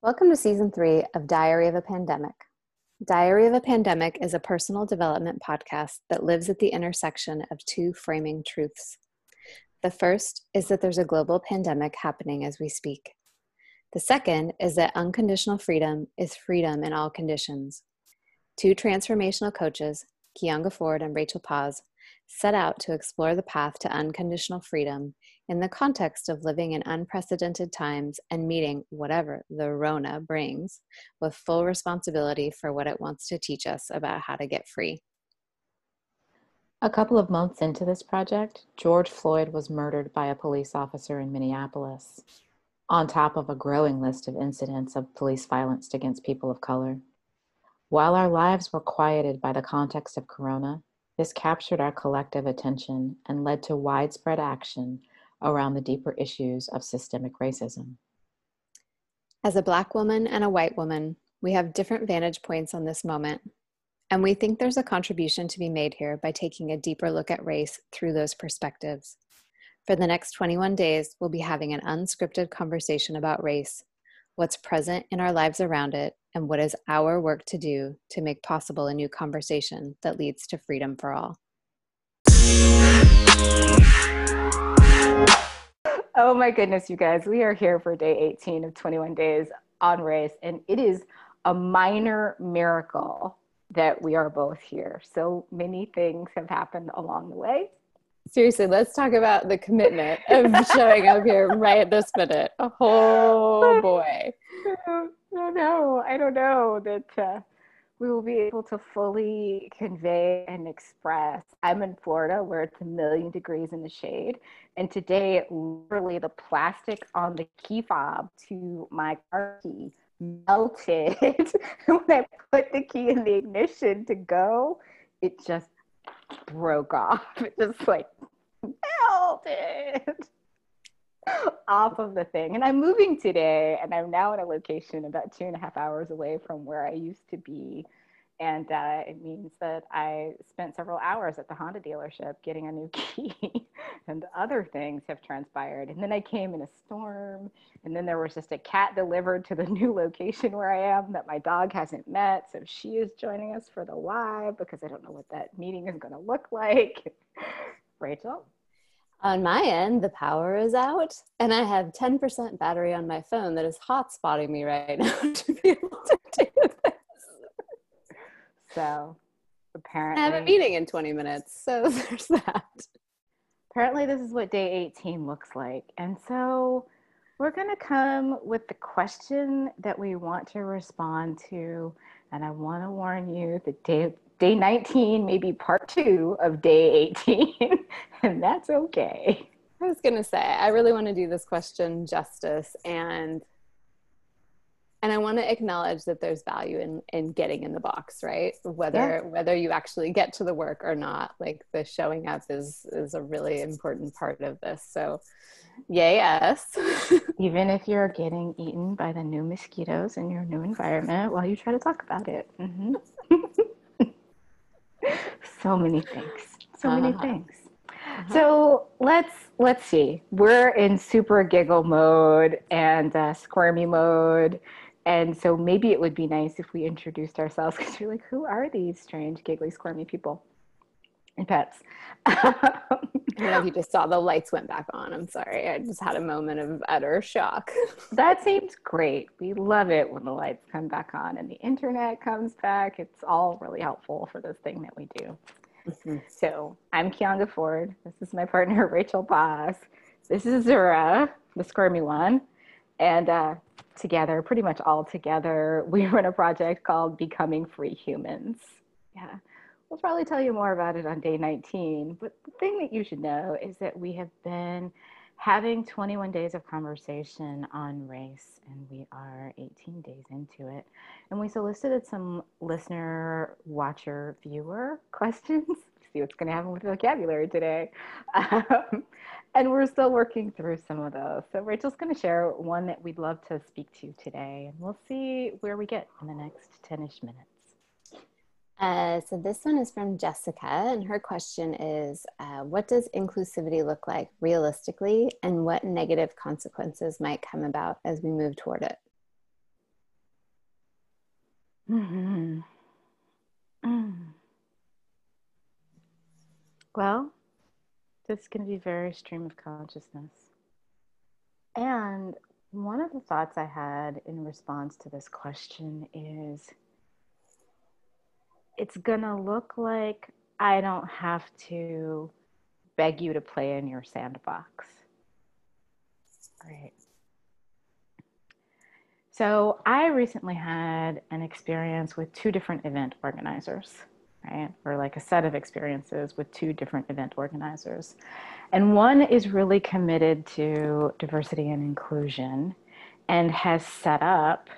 Welcome to season three of Diary of a Pandemic. Diary of a Pandemic is a personal development podcast that lives at the intersection of two framing truths. The first is that there's a global pandemic happening as we speak. The second is that unconditional freedom is freedom in all conditions. Two transformational coaches, Kianga Ford and Rachel Paz, set out to explore the path to unconditional freedom in the context of living in unprecedented times and meeting whatever the Rona brings with full responsibility for what it wants to teach us about how to get free. A couple of months into this project, George Floyd was murdered by a police officer in Minneapolis, on top of a growing list of incidents of police violence against people of color. While our lives were quieted by the context of Corona, this captured our collective attention and led to widespread action around the deeper issues of systemic racism. As a Black woman and a white woman, we have different vantage points on this moment, and we think there's a contribution to be made here by taking a deeper look at race through those perspectives. For the next 21 days, we'll be having an unscripted conversation about race, what's present in our lives around it, and what is our work to do to make possible a new conversation that leads to freedom for all. Oh my goodness, you guys, we are here for day 18 of 21 days on race, and it is a minor miracle that we are both here. So many things have happened along the way. Seriously, let's talk about the commitment of showing up here right at this minute. Oh boy. don't know. I don't know that uh, we will be able to fully convey and express. I'm in Florida where it's a million degrees in the shade. And today, literally, the plastic on the key fob to my car key melted. when I put the key in the ignition to go, it just broke off. It just like melted off of the thing. And I'm moving today, and I'm now in a location about two and a half hours away from where I used to be. And uh, it means that I spent several hours at the Honda dealership getting a new key, and other things have transpired. And then I came in a storm, and then there was just a cat delivered to the new location where I am that my dog hasn't met. So she is joining us for the live because I don't know what that meeting is going to look like. Rachel? On my end, the power is out, and I have 10% battery on my phone that is hotspotting me right now to be able to. So, apparently, I have a meeting in 20 minutes, so there's that. Apparently, this is what day 18 looks like. And so, we're going to come with the question that we want to respond to. And I want to warn you that day, day 19 may be part two of day 18, and that's okay. I was going to say, I really want to do this question justice and and I want to acknowledge that there's value in in getting in the box, right? Whether yeah. whether you actually get to the work or not, like the showing up is is a really important part of this. So, yay us! Even if you're getting eaten by the new mosquitoes in your new environment while you try to talk about it. Mm-hmm. so many things. So uh-huh. many things. Uh-huh. So let's let's see. We're in super giggle mode and uh, squirmy mode, and so maybe it would be nice if we introduced ourselves because you're like, who are these strange, giggly, squirmy people? And pets. I don't know if you just saw the lights went back on. I'm sorry. I just had a moment of utter shock. that seems great. We love it when the lights come back on and the internet comes back. It's all really helpful for this thing that we do. Mm-hmm. So I'm Kianga Ford. This is my partner, Rachel Paz. This is Zura, the squirmy one. And uh, together, pretty much all together, we run a project called Becoming Free Humans. Yeah. We'll probably tell you more about it on day 19. But the thing that you should know is that we have been having 21 days of conversation on race, and we are 18 days into it. And we solicited some listener, watcher, viewer questions. See what's going to happen with the vocabulary today. Um, and we're still working through some of those. So Rachel's going to share one that we'd love to speak to today, and we'll see where we get in the next 10 ish minutes. Uh, so this one is from Jessica, and her question is uh, What does inclusivity look like realistically, and what negative consequences might come about as we move toward it? Mm-hmm. Mm. Well, this to be very stream of consciousness. And one of the thoughts I had in response to this question is it's going to look like I don't have to beg you to play in your sandbox. Right. So I recently had an experience with two different event organizers, right? Or like a set of experiences with two different event organizers. And one is really committed to diversity and inclusion and has set up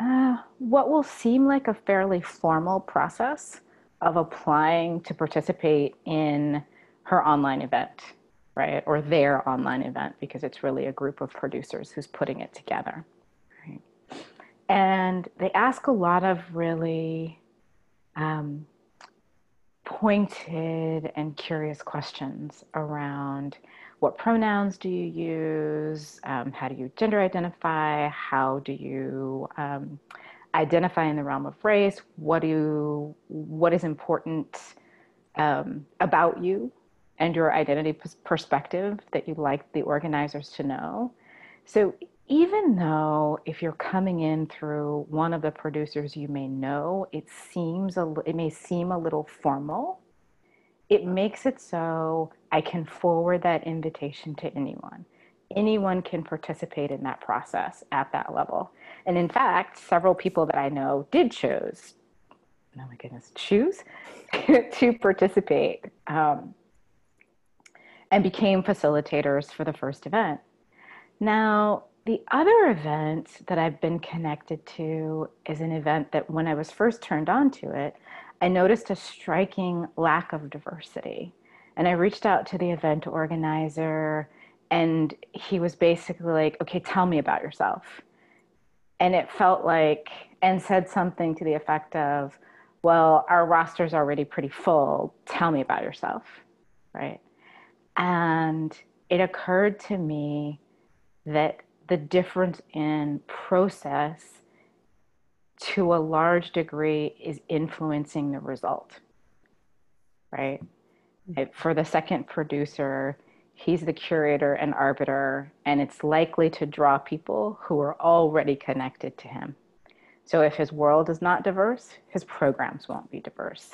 uh, what will seem like a fairly formal process of applying to participate in her online event, right? Or their online event, because it's really a group of producers who's putting it together. Right? And they ask a lot of really um, pointed and curious questions around what pronouns do you use? Um, how do you gender identify? How do you um, identify in the realm of race? What do you, what is important um, about you and your identity perspective that you'd like the organizers to know. So even though if you're coming in through one of the producers you may know, it seems a, it may seem a little formal. It makes it so I can forward that invitation to anyone. Anyone can participate in that process at that level. And in fact, several people that I know did choose, oh my goodness, choose to participate. Um, and became facilitators for the first event. Now, the other event that I've been connected to is an event that when I was first turned on to it, I noticed a striking lack of diversity. And I reached out to the event organizer, and he was basically like, okay, tell me about yourself. And it felt like, and said something to the effect of, well, our roster's already pretty full. Tell me about yourself. Right. And it occurred to me that the difference in process to a large degree is influencing the result, right? Mm-hmm. For the second producer, he's the curator and arbiter, and it's likely to draw people who are already connected to him. So if his world is not diverse, his programs won't be diverse,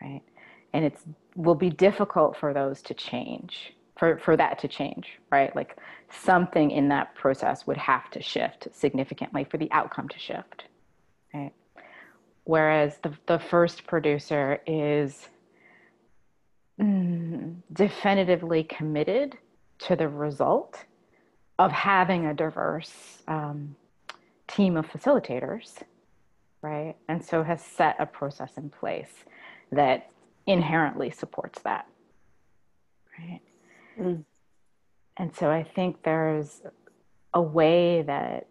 right? and it's will be difficult for those to change for, for that to change right like something in that process would have to shift significantly for the outcome to shift right whereas the, the first producer is mm, definitively committed to the result of having a diverse um, team of facilitators right and so has set a process in place that inherently supports that. Right. Mm. And so I think there's a way that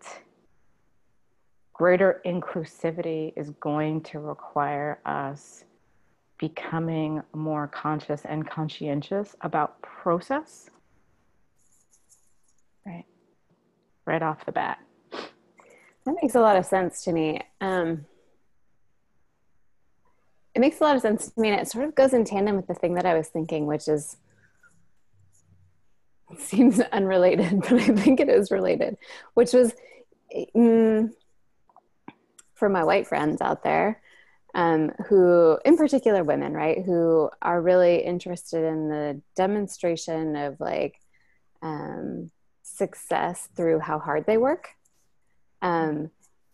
greater inclusivity is going to require us becoming more conscious and conscientious about process. Right. Right off the bat. That makes a lot of sense to me. Um, it makes a lot of sense to me and it sort of goes in tandem with the thing that i was thinking which is seems unrelated but i think it is related which was mm, for my white friends out there um, who in particular women right who are really interested in the demonstration of like um, success through how hard they work um,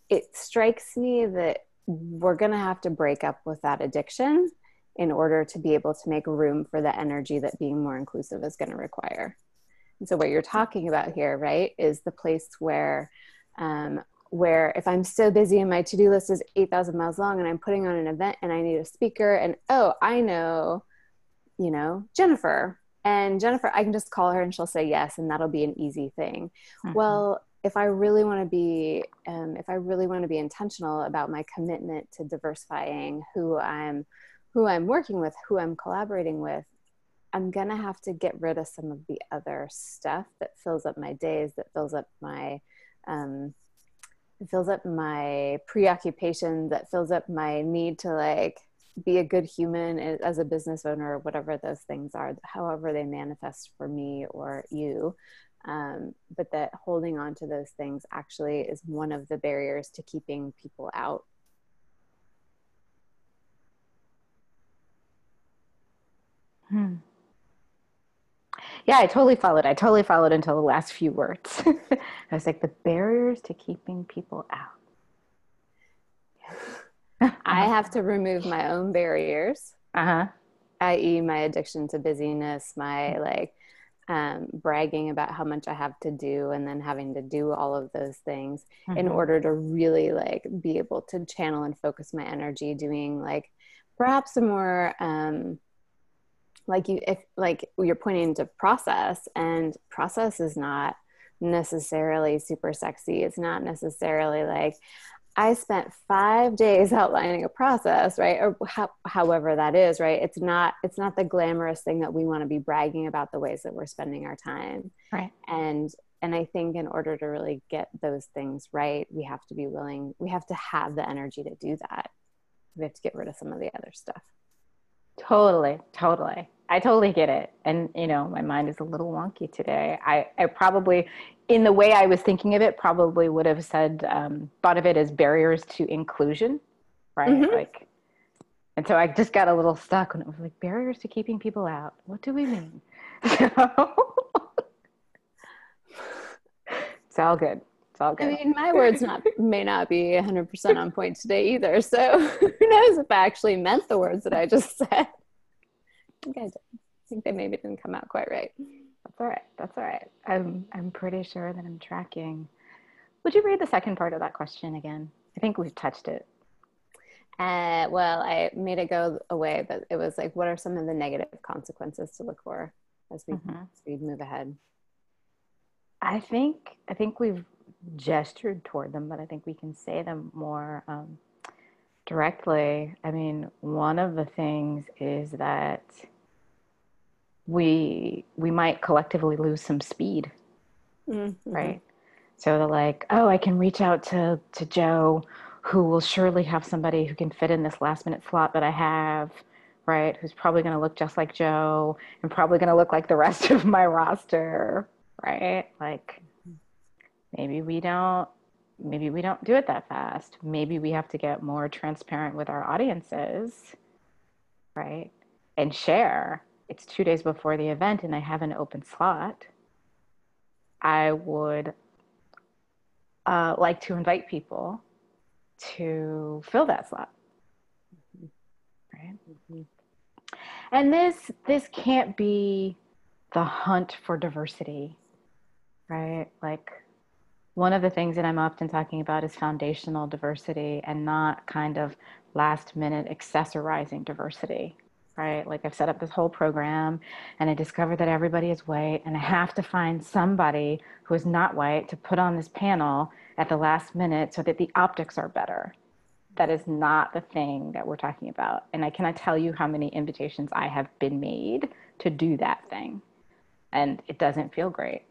it strikes me that we're going to have to break up with that addiction in order to be able to make room for the energy that being more inclusive is going to require. And so, what you're talking about here, right, is the place where, um, where if I'm so busy and my to do list is 8,000 miles long and I'm putting on an event and I need a speaker, and oh, I know, you know, Jennifer. And Jennifer, I can just call her and she'll say yes, and that'll be an easy thing. Mm-hmm. Well, if I really want to be, um, if I really want to be intentional about my commitment to diversifying who I'm, who I'm working with, who I'm collaborating with, I'm gonna have to get rid of some of the other stuff that fills up my days, that fills up my, um, fills up my preoccupation that fills up my need to like be a good human as a business owner whatever those things are however they manifest for me or you um, but that holding on to those things actually is one of the barriers to keeping people out hmm. Yeah i totally followed i totally followed until the last few words i was like the barriers to keeping people out I have to remove my own barriers. Uh-huh. I.e., my addiction to busyness, my like um, bragging about how much I have to do, and then having to do all of those things mm-hmm. in order to really like be able to channel and focus my energy doing like perhaps a more um, like you if like you're pointing to process and process is not necessarily super sexy it's not necessarily like I spent five days outlining a process, right? Or ho- however that is, right? It's not it's not the glamorous thing that we want to be bragging about the ways that we're spending our time, right? And and I think in order to really get those things right, we have to be willing. We have to have the energy to do that. We have to get rid of some of the other stuff. Totally, totally. I totally get it. And, you know, my mind is a little wonky today. I, I probably, in the way I was thinking of it, probably would have said, um, thought of it as barriers to inclusion, right? Mm-hmm. Like, and so I just got a little stuck when it was like barriers to keeping people out. What do we mean? it's all good. It's all good. I mean, my words not may not be 100% on point today either. So who knows if I actually meant the words that I just said think I did. I think they maybe didn't come out quite right. That's all right. That's all right. I'm I'm pretty sure that I'm tracking. Would you read the second part of that question again? I think we've touched it. Uh, well, I made it go away, but it was like, what are some of the negative consequences to look for as we mm-hmm. as we move ahead? I think I think we've gestured toward them, but I think we can say them more um, directly. I mean, one of the things is that we we might collectively lose some speed mm-hmm. right? So they're like oh i can reach out to to joe who will surely have somebody who can fit in this last minute slot that i have right? Who's probably going to look just like joe and probably going to look like the rest of my roster right? Like maybe we don't maybe we don't do it that fast. Maybe we have to get more transparent with our audiences right? And share it's two days before the event and I have an open slot, I would uh, like to invite people to fill that slot. Right? Mm-hmm. And this this can't be the hunt for diversity, right? Like one of the things that I'm often talking about is foundational diversity and not kind of last minute accessorizing diversity right? Like I've set up this whole program and I discovered that everybody is white and I have to find somebody who is not white to put on this panel at the last minute so that the optics are better. That is not the thing that we're talking about. And I cannot tell you how many invitations I have been made to do that thing. And it doesn't feel great.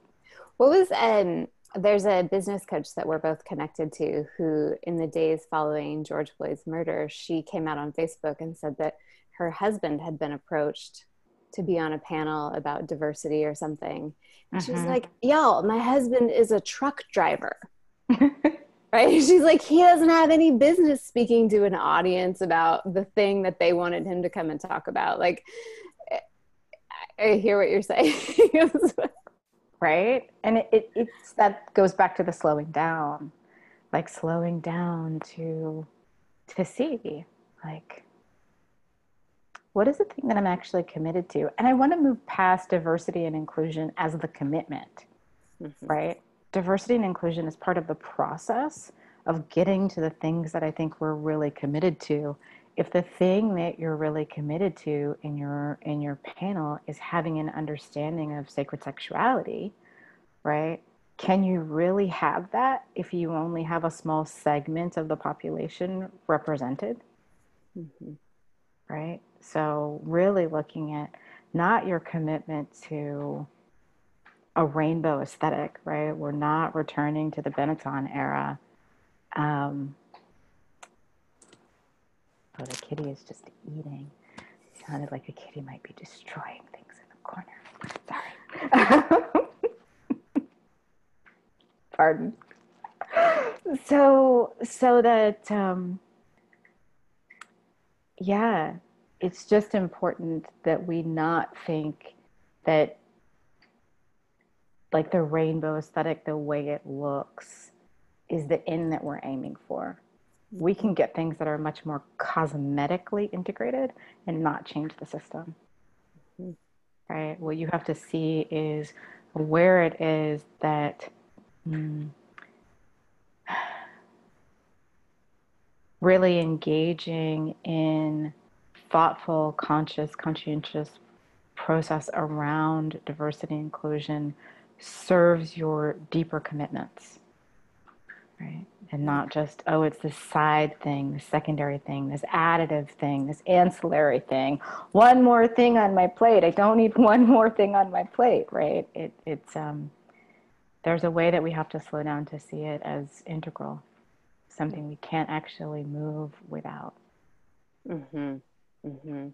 What was um there's a business coach that we're both connected to who in the days following George Floyd's murder, she came out on Facebook and said that her husband had been approached to be on a panel about diversity or something. And she was mm-hmm. like, Y'all, my husband is a truck driver. right? She's like, he doesn't have any business speaking to an audience about the thing that they wanted him to come and talk about. Like, I hear what you're saying. right? And it, it, it's that goes back to the slowing down, like slowing down to to see, like what is the thing that I'm actually committed to? And I want to move past diversity and inclusion as the commitment, mm-hmm. right? Diversity and inclusion is part of the process of getting to the things that I think we're really committed to. If the thing that you're really committed to in your in your panel is having an understanding of sacred sexuality, right? Can you really have that if you only have a small segment of the population represented? Mm-hmm. Right? So, really looking at not your commitment to a rainbow aesthetic, right? We're not returning to the Benetton era, Um, oh, the kitty is just eating. It sounded like a kitty might be destroying things in the corner. Sorry. Pardon. So, so that, um, yeah, it's just important that we not think that like the rainbow aesthetic, the way it looks, is the end that we're aiming for. We can get things that are much more cosmetically integrated and not change the system. Mm-hmm. Right? What you have to see is where it is that mm, really engaging in thoughtful, conscious, conscientious process around diversity inclusion serves your deeper commitments, right? And not just, oh, it's this side thing, this secondary thing, this additive thing, this ancillary thing. One more thing on my plate. I don't need one more thing on my plate, right? It, it's, um, there's a way that we have to slow down to see it as integral, something we can't actually move without. Mm-hmm. Mm-hmm.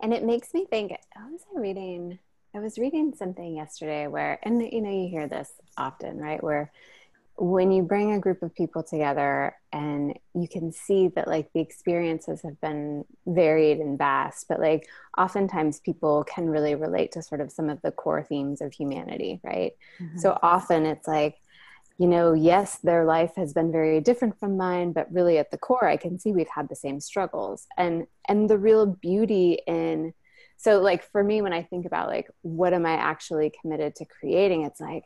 And it makes me think, how was I reading? I was reading something yesterday where, and you know, you hear this often, right? Where when you bring a group of people together and you can see that like the experiences have been varied and vast, but like oftentimes people can really relate to sort of some of the core themes of humanity, right? Mm-hmm. So often it's like, you know, yes, their life has been very different from mine, but really at the core, I can see we've had the same struggles. And and the real beauty in so like for me when i think about like what am i actually committed to creating it's like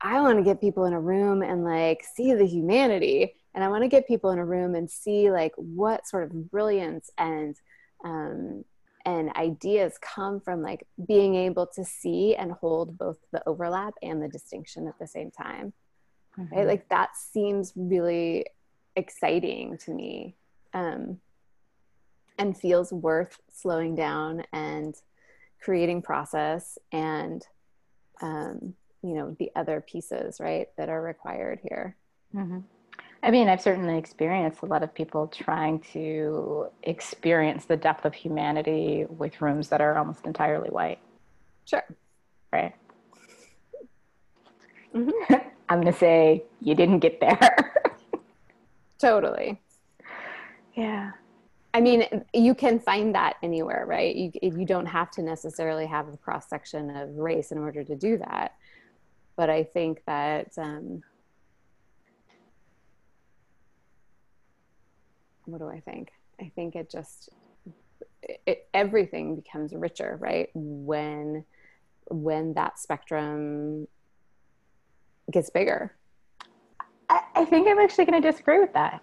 i want to get people in a room and like see the humanity and i want to get people in a room and see like what sort of brilliance and um, and ideas come from like being able to see and hold both the overlap and the distinction at the same time mm-hmm. right like that seems really exciting to me um, and feels worth slowing down and creating process and um, you know the other pieces right that are required here mm-hmm. i mean i've certainly experienced a lot of people trying to experience the depth of humanity with rooms that are almost entirely white sure right mm-hmm. i'm going to say you didn't get there totally yeah I mean, you can find that anywhere, right? You, you don't have to necessarily have a cross section of race in order to do that. But I think that um, what do I think? I think it just it, everything becomes richer, right? When when that spectrum gets bigger. I, I think I'm actually going to disagree with that.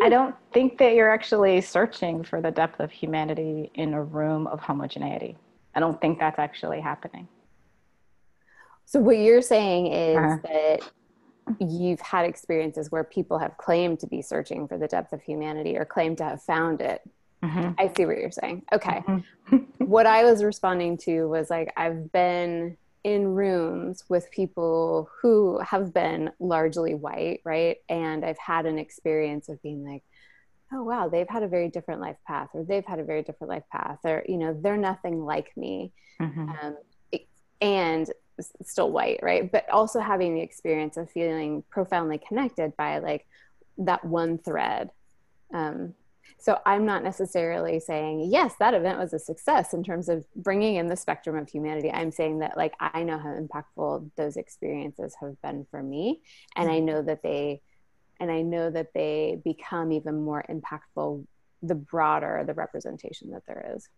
I don't think that you're actually searching for the depth of humanity in a room of homogeneity. I don't think that's actually happening. So, what you're saying is uh-huh. that you've had experiences where people have claimed to be searching for the depth of humanity or claimed to have found it. Mm-hmm. I see what you're saying. Okay. Mm-hmm. what I was responding to was like, I've been in rooms with people who have been largely white, right? And I've had an experience of being like, oh wow, they've had a very different life path, or they've had a very different life path, or you know, they're nothing like me, mm-hmm. um, and still white, right? But also having the experience of feeling profoundly connected by like that one thread. Um, so I'm not necessarily saying, yes, that event was a success in terms of bringing in the spectrum of humanity. I'm saying that, like, I know how impactful those experiences have been for me. And I know that they, and I know that they become even more impactful the broader the representation that there is.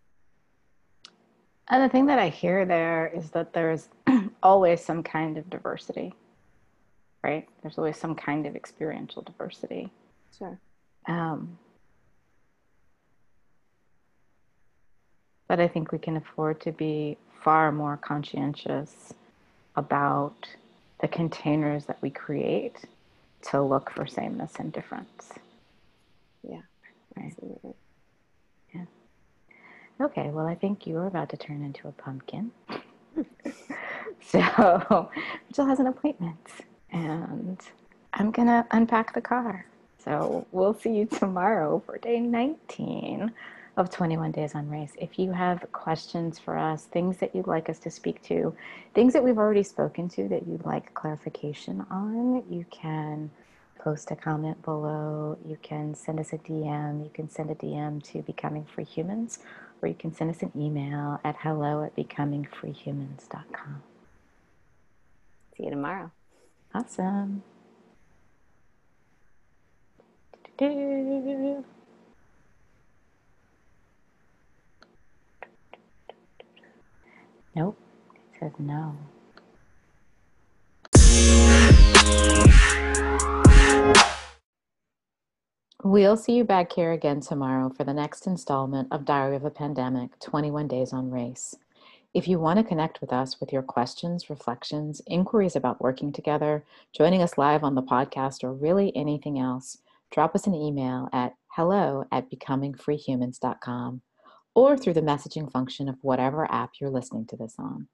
And the thing that I hear there is that there's always some kind of diversity, right? There's always some kind of experiential diversity. Sure. Um, but I think we can afford to be far more conscientious about the containers that we create to look for sameness and difference. Yeah. Right. Absolutely. Yeah. Okay, well, I think you're about to turn into a pumpkin. so Rachel has an appointment. And I'm going to unpack the car. So we'll see you tomorrow for day 19 of 21 Days on Race. If you have questions for us, things that you'd like us to speak to, things that we've already spoken to that you'd like clarification on, you can post a comment below. You can send us a DM. You can send a DM to Becoming Free Humans, or you can send us an email at hello at becomingfreehumans.com. See you tomorrow. Awesome. Do-do-do. Nope, it says no. We'll see you back here again tomorrow for the next installment of Diary of a Pandemic 21 Days on Race. If you want to connect with us with your questions, reflections, inquiries about working together, joining us live on the podcast, or really anything else, drop us an email at hello at becomingfreehumans.com or through the messaging function of whatever app you're listening to this on.